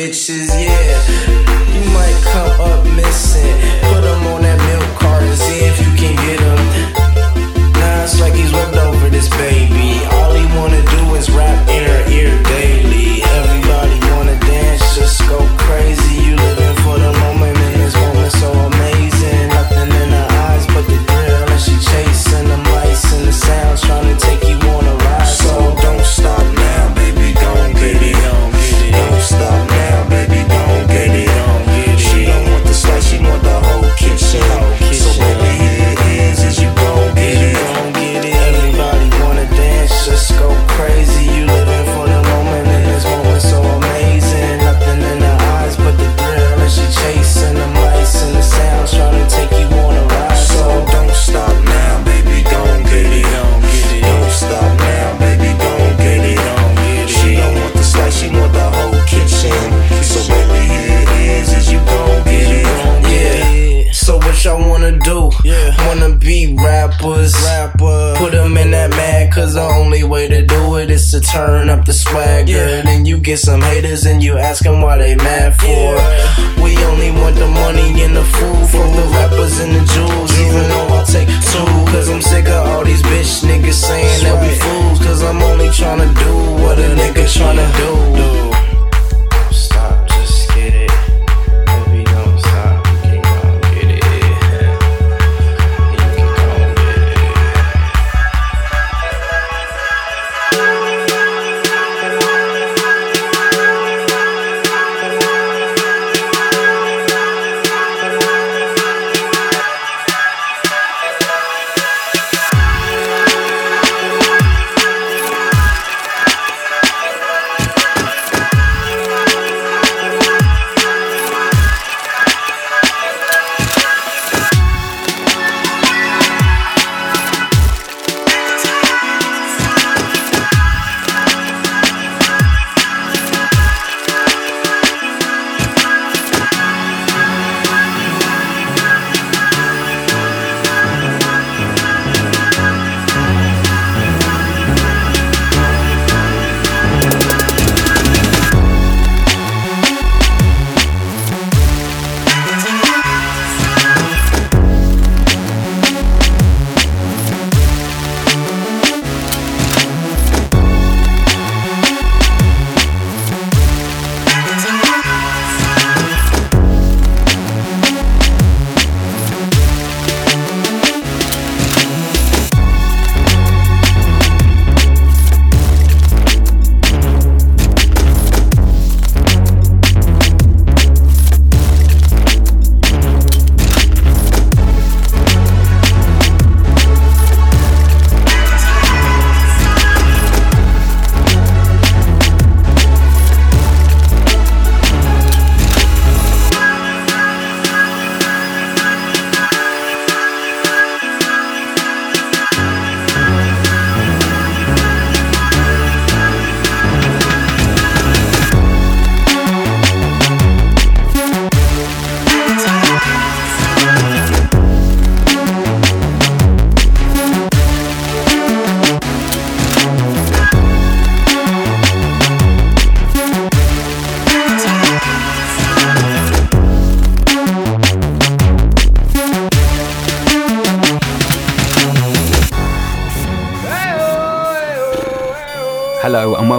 bitches, yeah.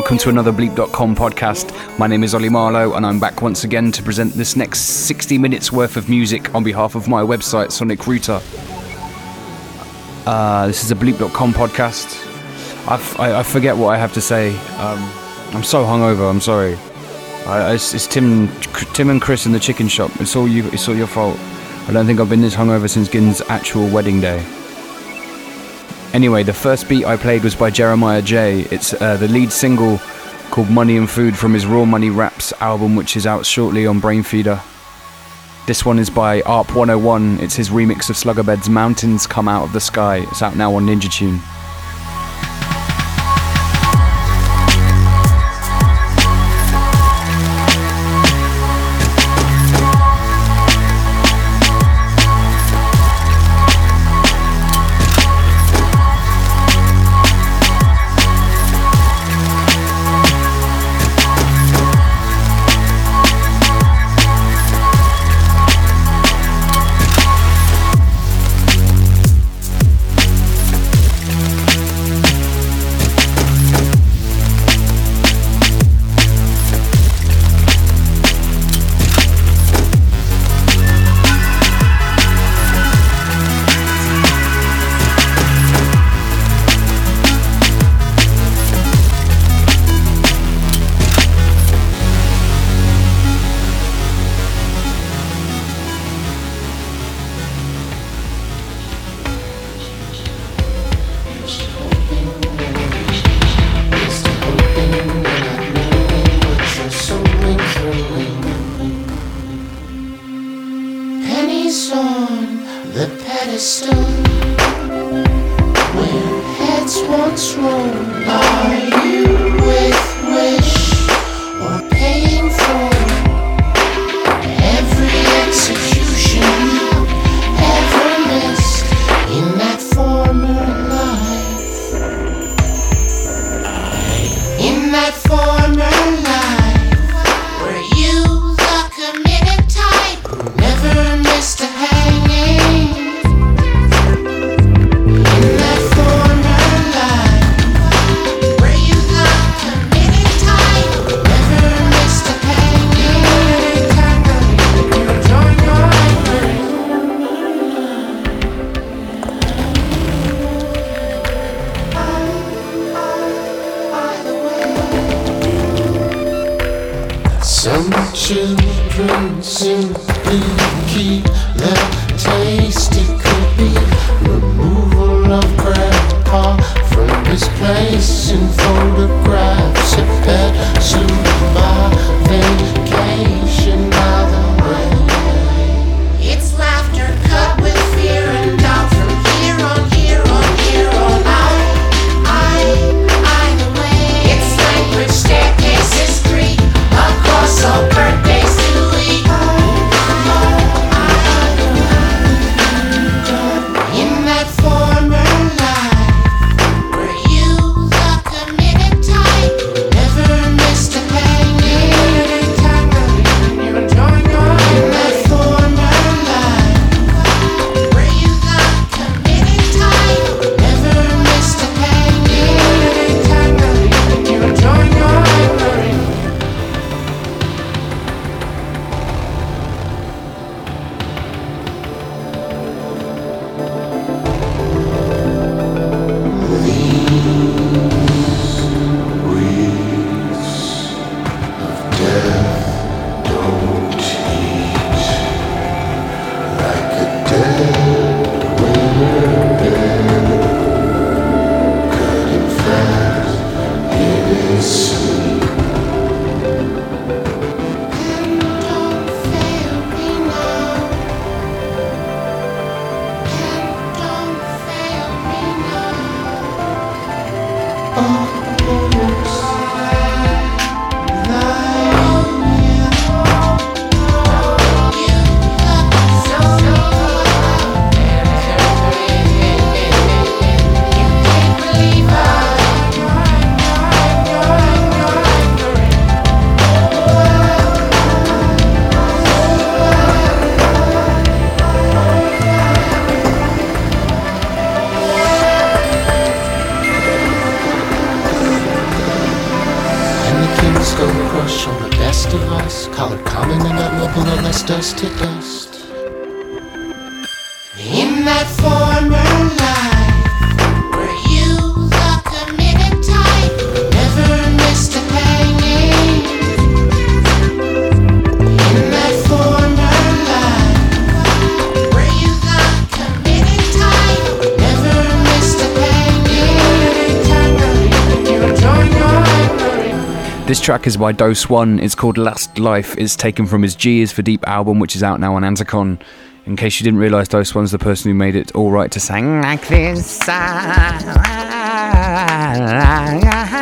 welcome to another Bleep.com podcast. My name is Oli Marlow, and I'm back once again to present this next 60 minutes worth of music on behalf of my website, Sonic Router. Uh, this is a Bleep.com podcast. i I, forget what I have to say. Um, I'm so hungover, I'm sorry. I, it's, it's Tim, Tim and Chris in the chicken shop. It's all you. It's all your fault. I don't think I've been this hungover since Gin's actual wedding day. Anyway, the first beat I played was by Jeremiah Jae. It's uh, the lead single called Money and Food from his Raw Money Raps album, which is out shortly on Brainfeeder. This one is by ARP 101. It's his remix of Slugabed's Mountains Come Out of the Sky. It's out now on Ninja Tune. us. Call it common and that will pull less dust to dust. In that form. Track is by Doseone. It's called Last Life. It's taken from his G is for Deep album, which is out now on Anticon. In case you didn't realise, Doseone's the person who made it all right to sing like this. Ah, ah, ah,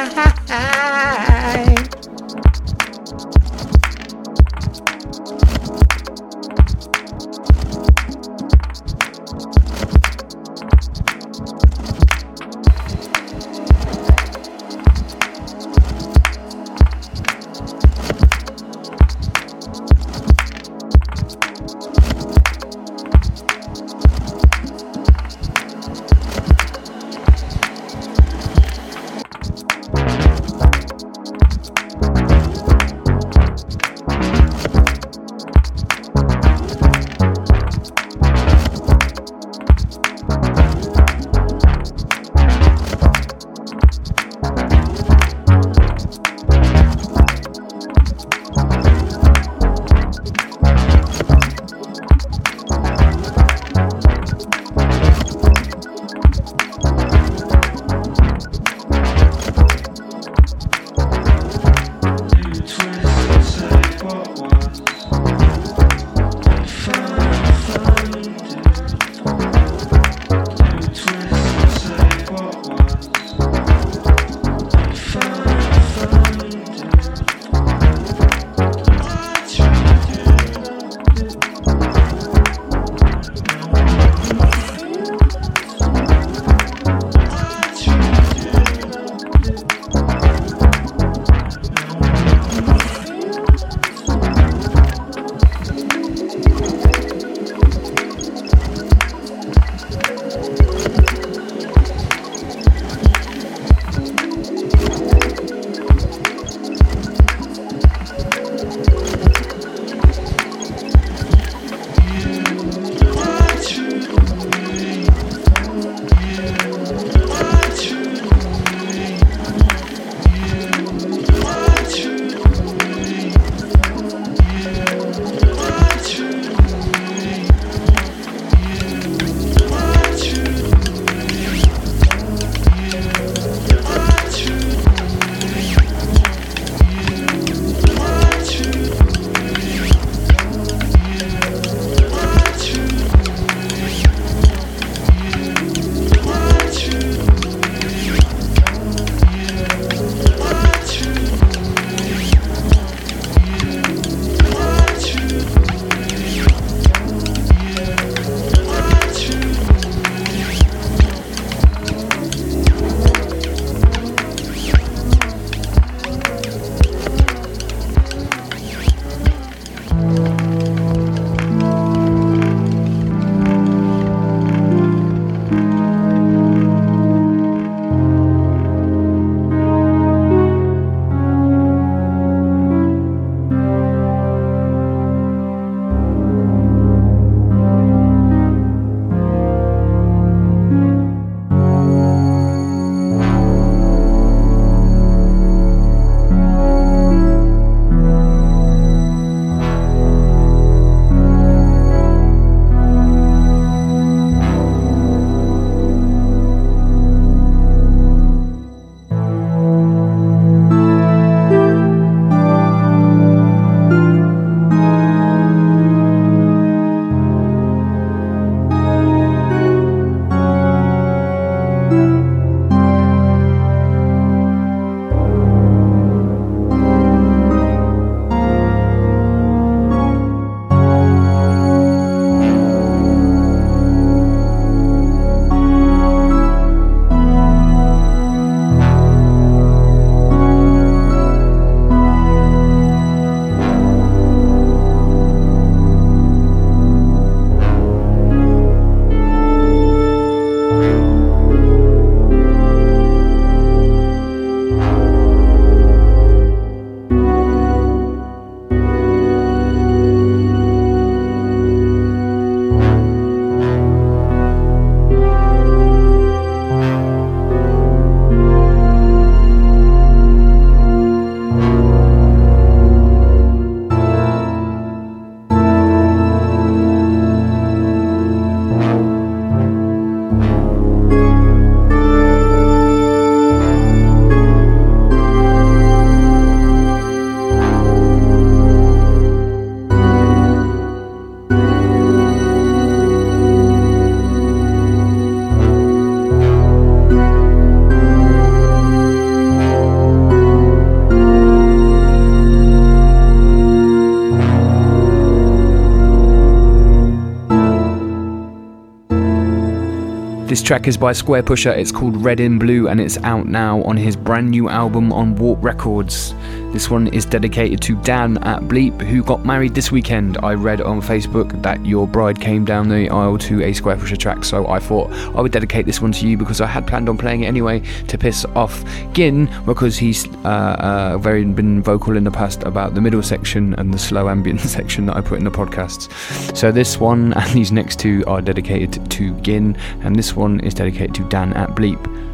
track is by Squarepusher. It's called Red in Blue and it's out now on his brand new album on Warp Records. This one is dedicated to Dan at Bleep, who got married this weekend. I read on Facebook that your bride came down the aisle to a Squarepusher track, so I thought I would dedicate this one to you because I had planned on playing it anyway to piss off Gin because he's uh, uh, very been vocal in the past about the middle section and the slow ambient section that I put in the podcasts. So this one and these next two are dedicated to Gin, and this one is dedicated to Dan at Bleep.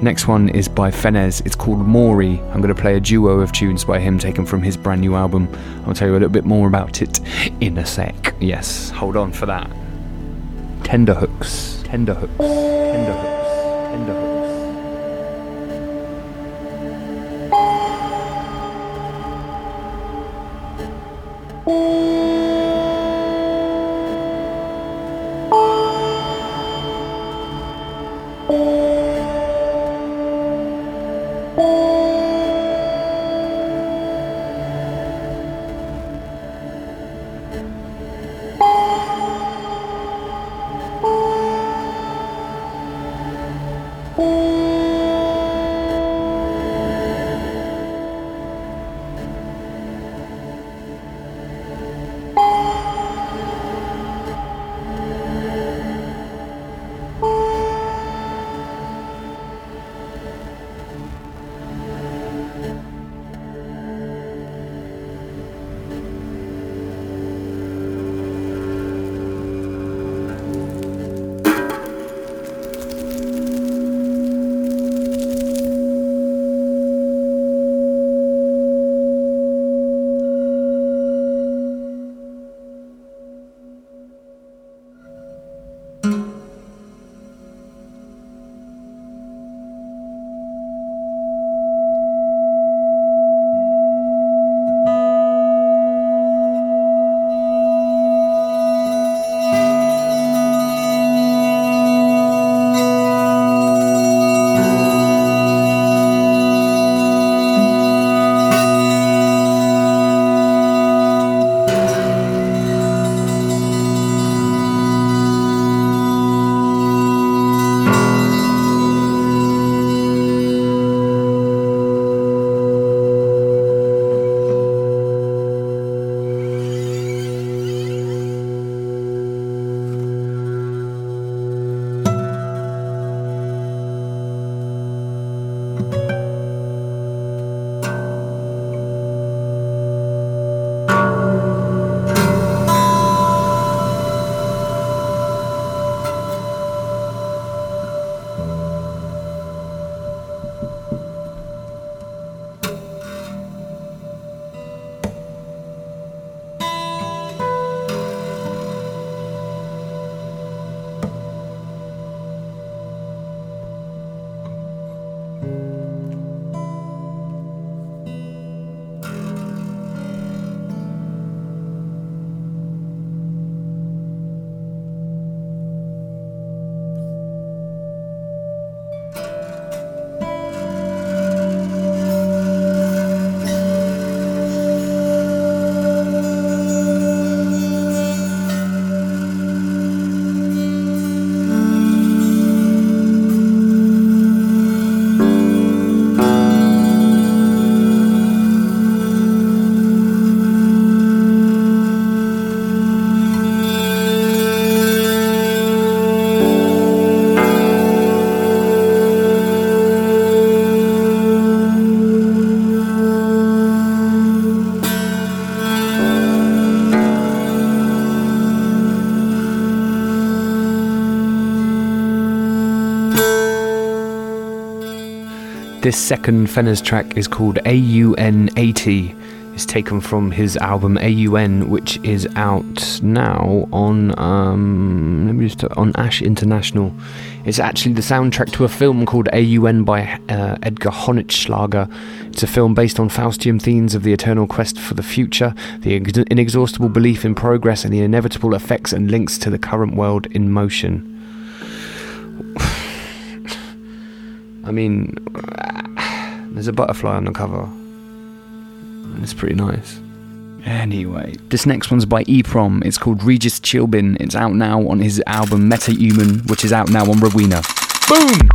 Next one is by Fennesz. It's called Maury. I'm going to play a duo of tunes by him taken from his brand new album. I'll tell you a little bit more about it in a sec. Yes, hold on for that. Tender hooks, tender hooks, tender hooks, tender hooks. This second Fennesz track is called AUN 80. It's taken from his album AUN, which is out now on um, let me just on Ash International. It's actually the soundtrack to a film called AUN by uh, Edgar Honetschläger. It's a film based on Faustian themes of the eternal quest for the future, the inexhaustible belief in progress, and the inevitable effects and links to the current world in motion. I mean, there's a butterfly on the cover. And it's pretty nice. Anyway, this next one's by EPROM. It's called Regis Chilbin. It's out now on his album Meta Human, which is out now on Rwina. Boom!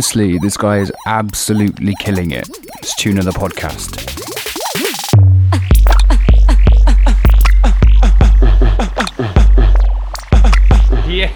Honestly, this guy is absolutely killing it. It's Tuna the podcast. yeah.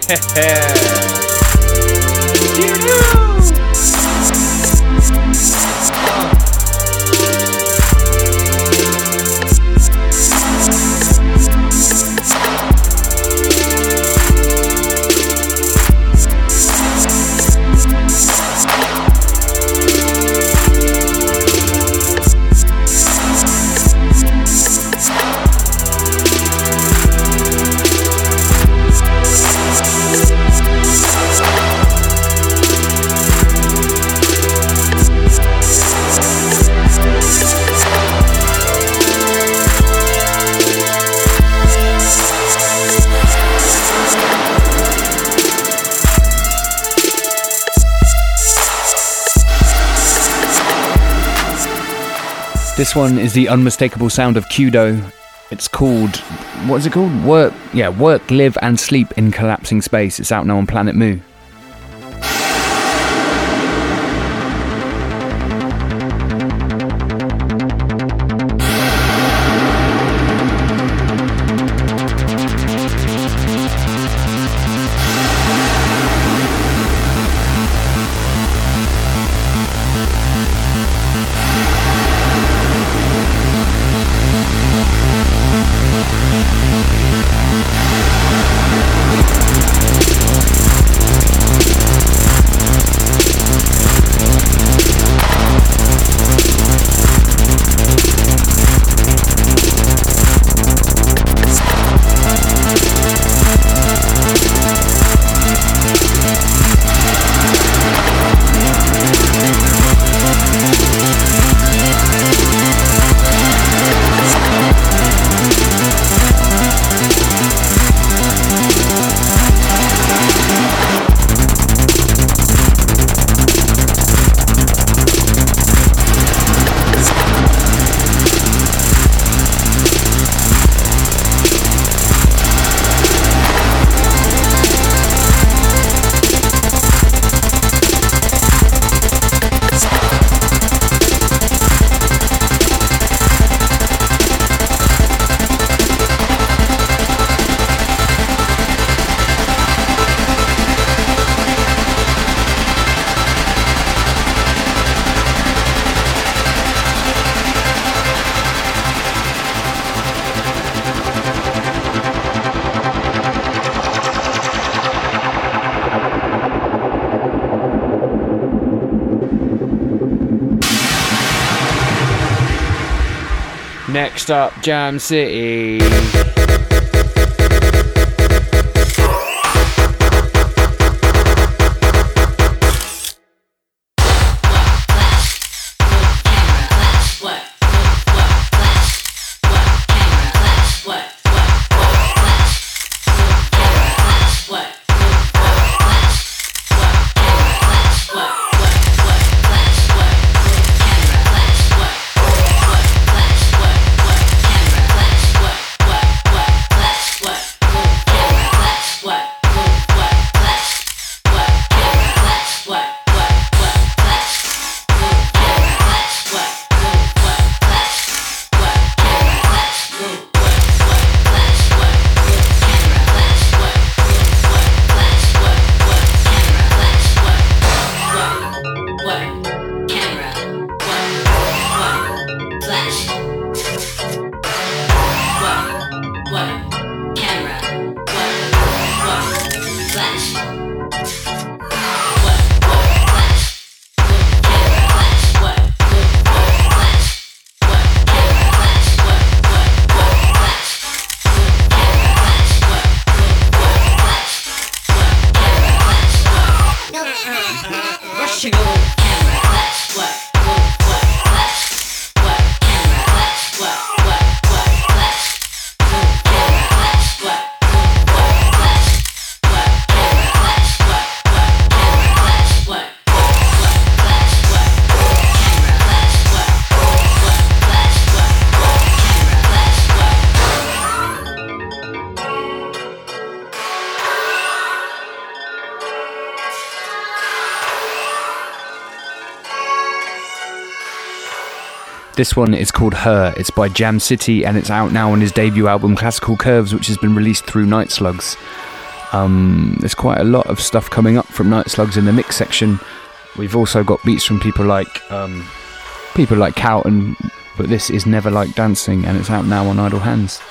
This one is the unmistakable sound of Kuedo. It's called, what is it called? Work, yeah, Work, Live and Sleep in Collapsing Space. It's out now on Planet Mu. Next up, Jam City. you This one is called Her. It's by Jam City and it's out now on his debut album Classical Curves, which has been released through Night Slugs. Um, there's quite a lot of stuff coming up from Night Slugs in the mix section. We've also got beats from people like um, people like Kowton, but this is Never Like Dancing and it's out now on Idle Hands.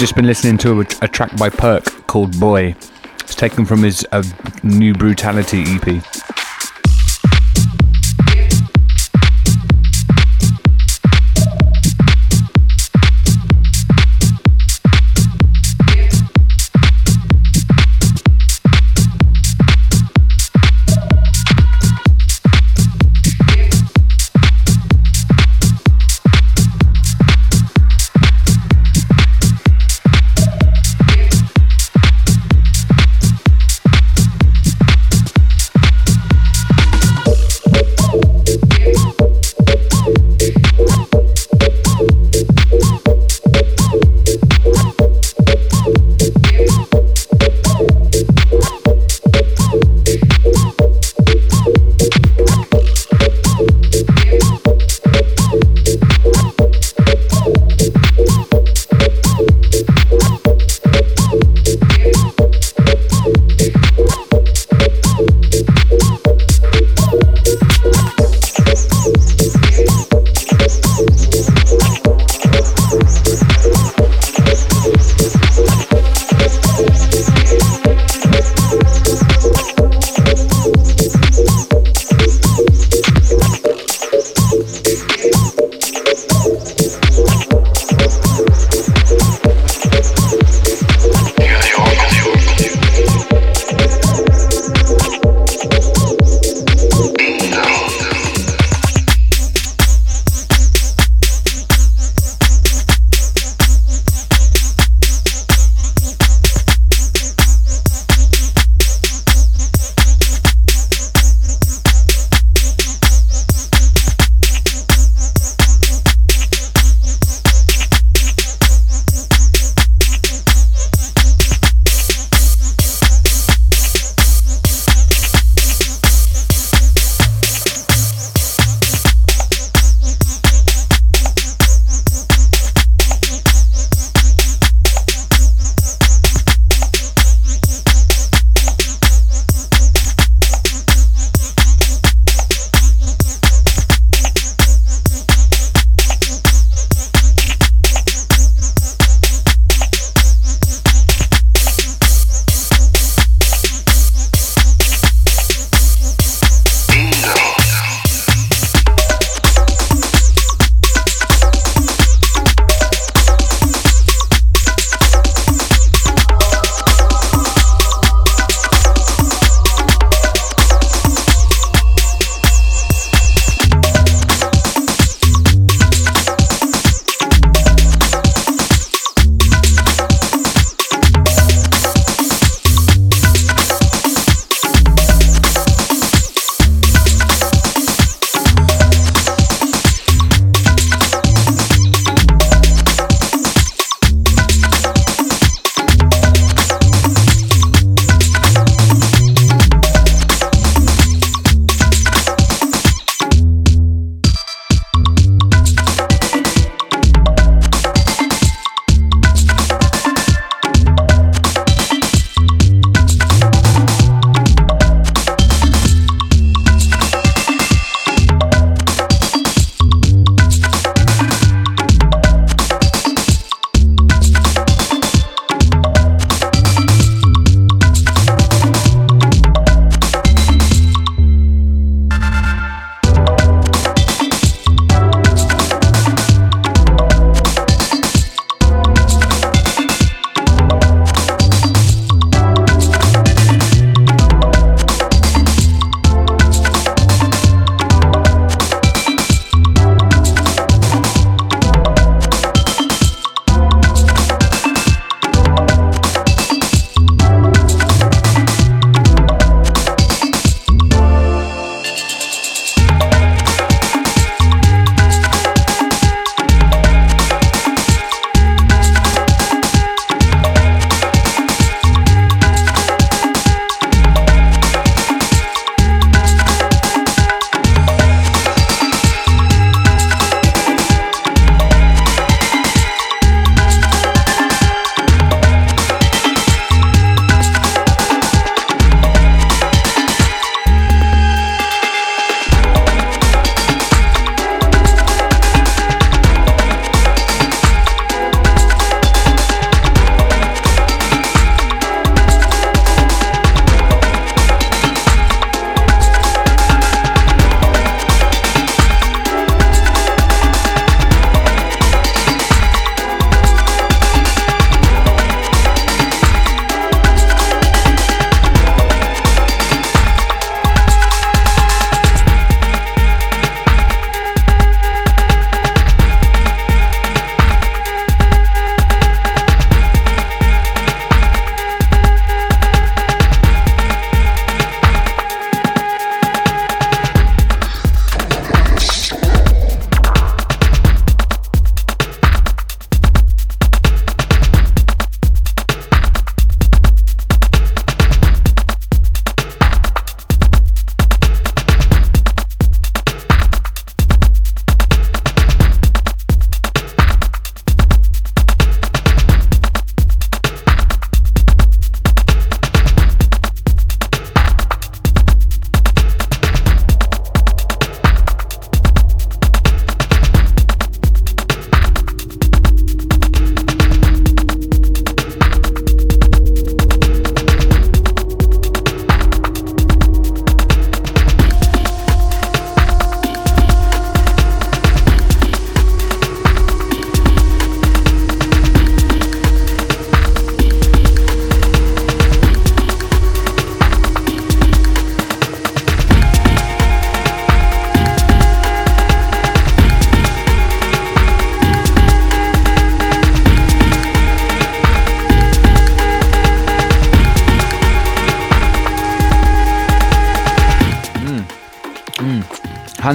Just been listening to a, a track by Perk called Boy. It's taken from his uh, new Brutality EP.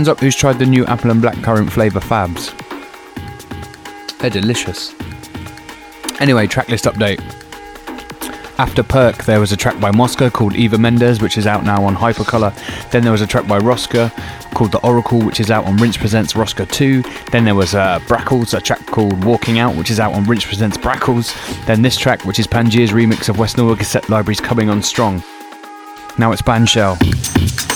Hands up who's tried the new apple and blackcurrant flavour fabs. They're delicious. Anyway, tracklist update. After Perk, there was a track by Mosca called Eva Mendes, which is out now on Hypercolor. Then there was a track by Roska called The Oracle, which is out on Rinse Presents Roska 2. Then there was uh, Brackles, a track called Walking Out, which is out on Rinse Presents Brackles. Then this track, which is Pangaea's remix of West Norwood Cassette Libraries Coming On Strong. Now it's Bandshell.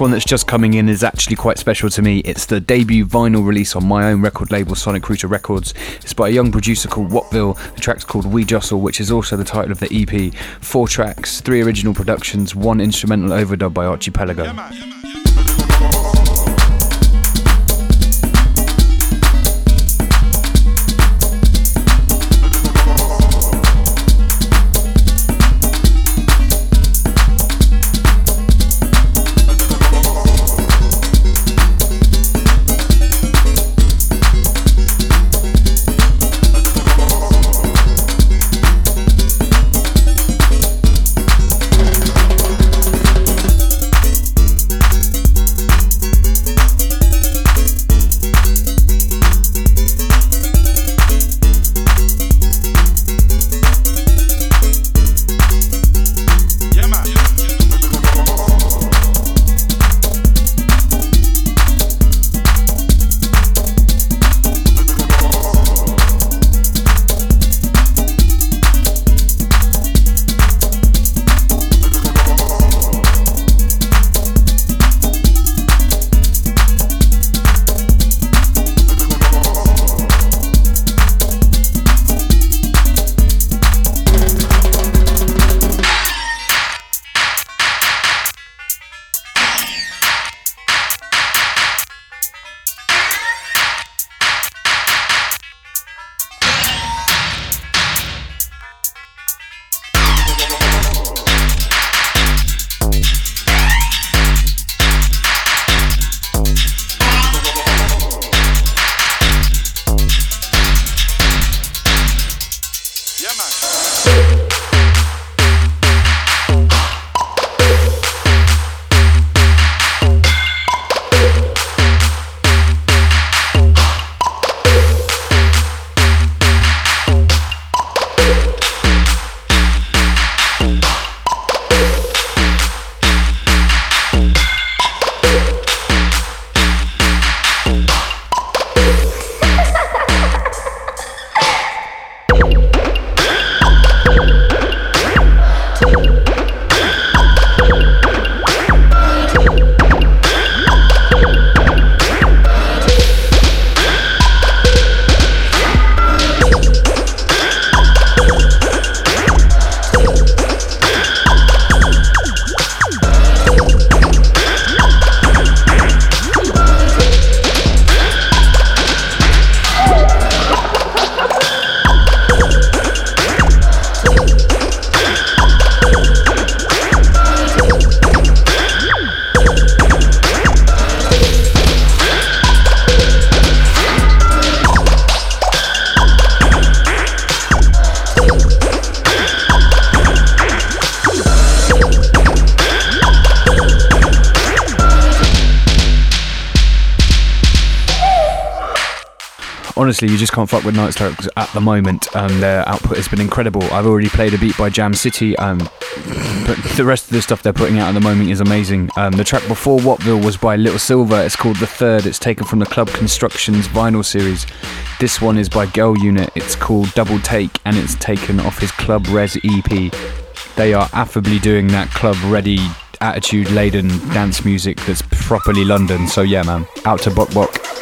One that's just coming in is actually quite special to me. It's the debut vinyl release on my own record label, Sonic Router Records. It's by a young producer called Wattville. The track's called We Jostle, which is also the title of the EP. Four tracks, three original productions, one instrumental overdub by Archipelago. Yeah, honestly, you just can't fuck with Night at the moment um, their output has been incredible. I've already played a beat by Jam City, um, but the rest of the stuff they're putting out at the moment is amazing. Um, the track before Wattville was by Lil Silva. It's called The Third. It's taken from the Club Constructions vinyl series. This one is by Girl Unit. It's called Double Take, and it's taken off his Club Rez EP. They are affably doing that club ready attitude laden dance music that's properly London. So yeah, man, out to Bok Bok.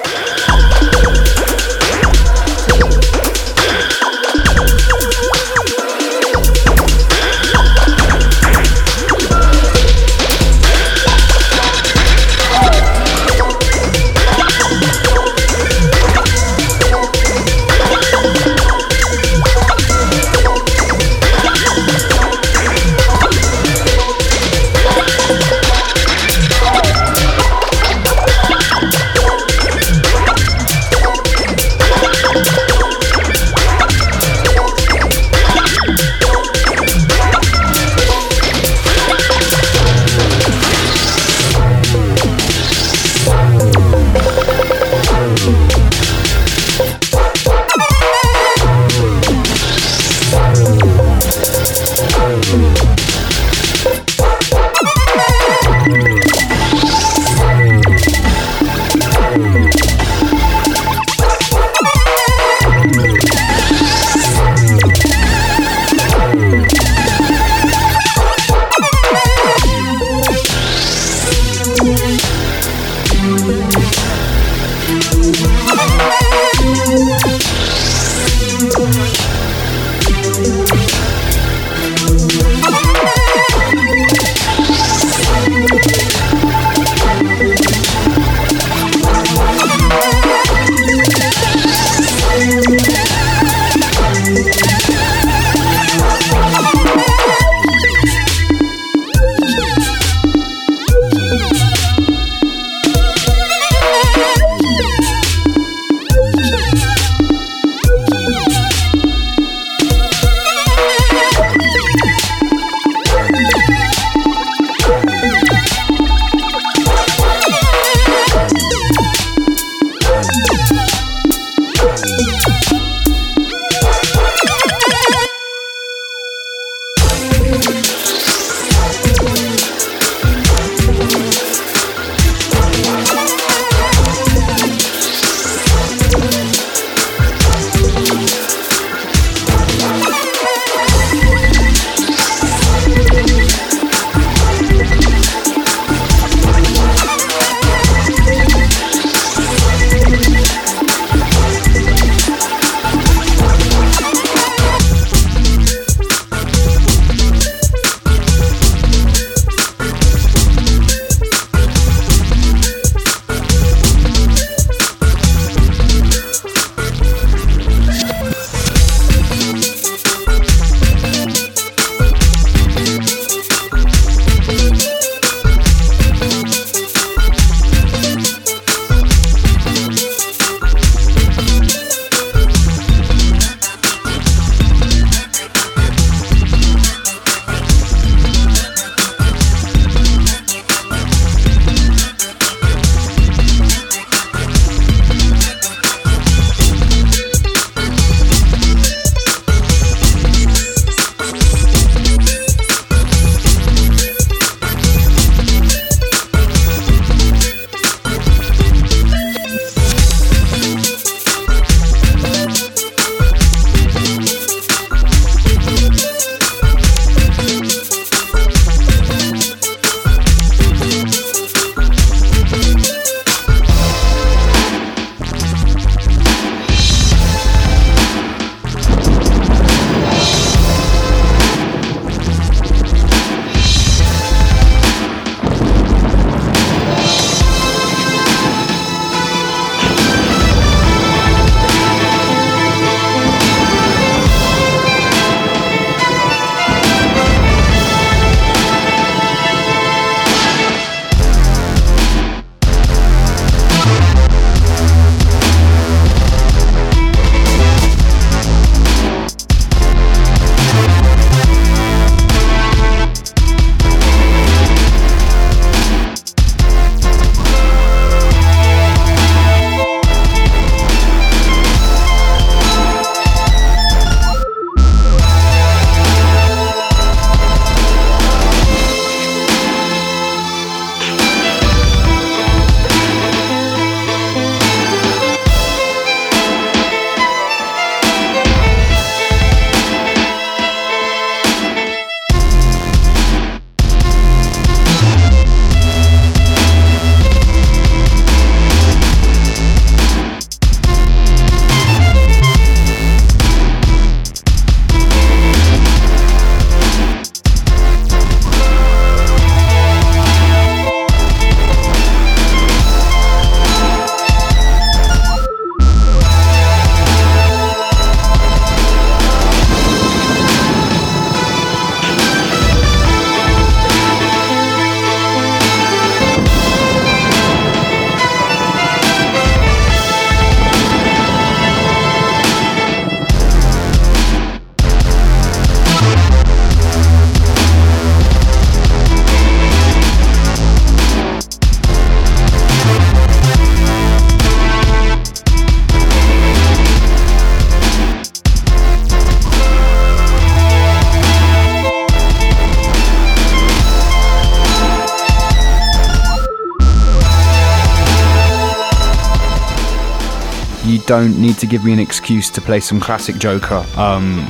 Don't need to give me an excuse to play some classic Joker. Um,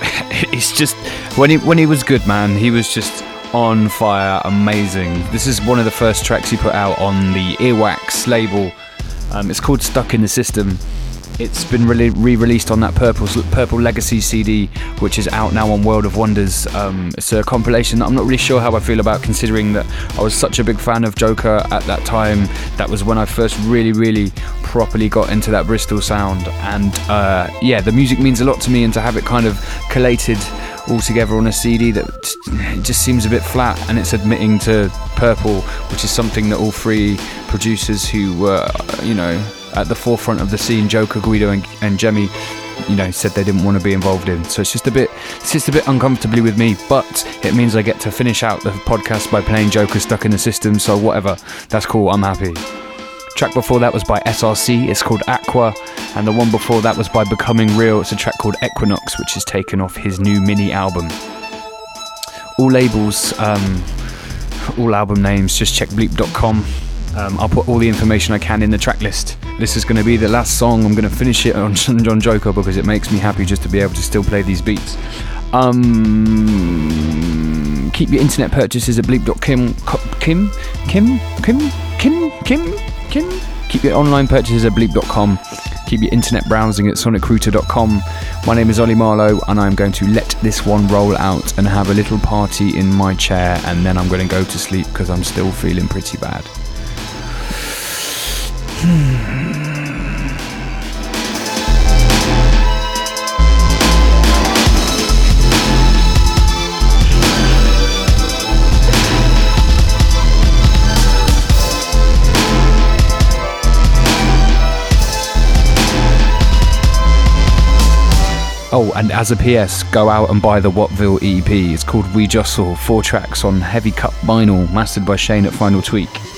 it's just when he when he was good, man. He was just on fire, amazing. This is one of the first tracks he put out on the Earwax label. Um, it's called Stuck in the System. It's been re released on that Purple Purple Legacy CD, which is out now on World of Wonders. Um, it's a compilation that I'm not really sure how I feel about, considering that I was such a big fan of Joker at that time. That was when I first really, really properly got into that Bristol sound, and uh, yeah, the music means a lot to me, and to have it kind of collated all together on a CD that just seems a bit flat, and it's admitting to Purple, which is something that all three producers who were, you know, at the forefront of the scene, Joker, Guido, and, and Gemmy, you know, said they didn't want to be involved in. So it's just a bit, it's just a bit uncomfortably with me. But it means I get to finish out the podcast by playing Joker stuck in the system. So whatever, that's cool. I'm happy. Track before that was by SRC. It's called Aqua, and the one before that was by Becoming Real. It's a track called Equinox, which is taken off his new mini album. All labels, um, all album names. Just check bleep.com. Um, I'll put all the information I can in the track list. This is going to be the last song. I'm going to finish it on John Joker because it makes me happy just to be able to still play these beats. Um, keep your internet purchases at bleep.kim. Kim? Kim? Kim? Kim? Kim? Kim? Keep your online purchases at bleep.com. Keep your internet browsing at sonicrouter.com. My name is Oli Marlow, and I'm going to let this one roll out and have a little party in my chair, and then I'm going to go to sleep because I'm still feeling pretty bad. Oh, and as a PS, go out and buy the Wattville EP. It's called We Jostle, four tracks on heavy cut vinyl, mastered by Shane at Finyl Tweak.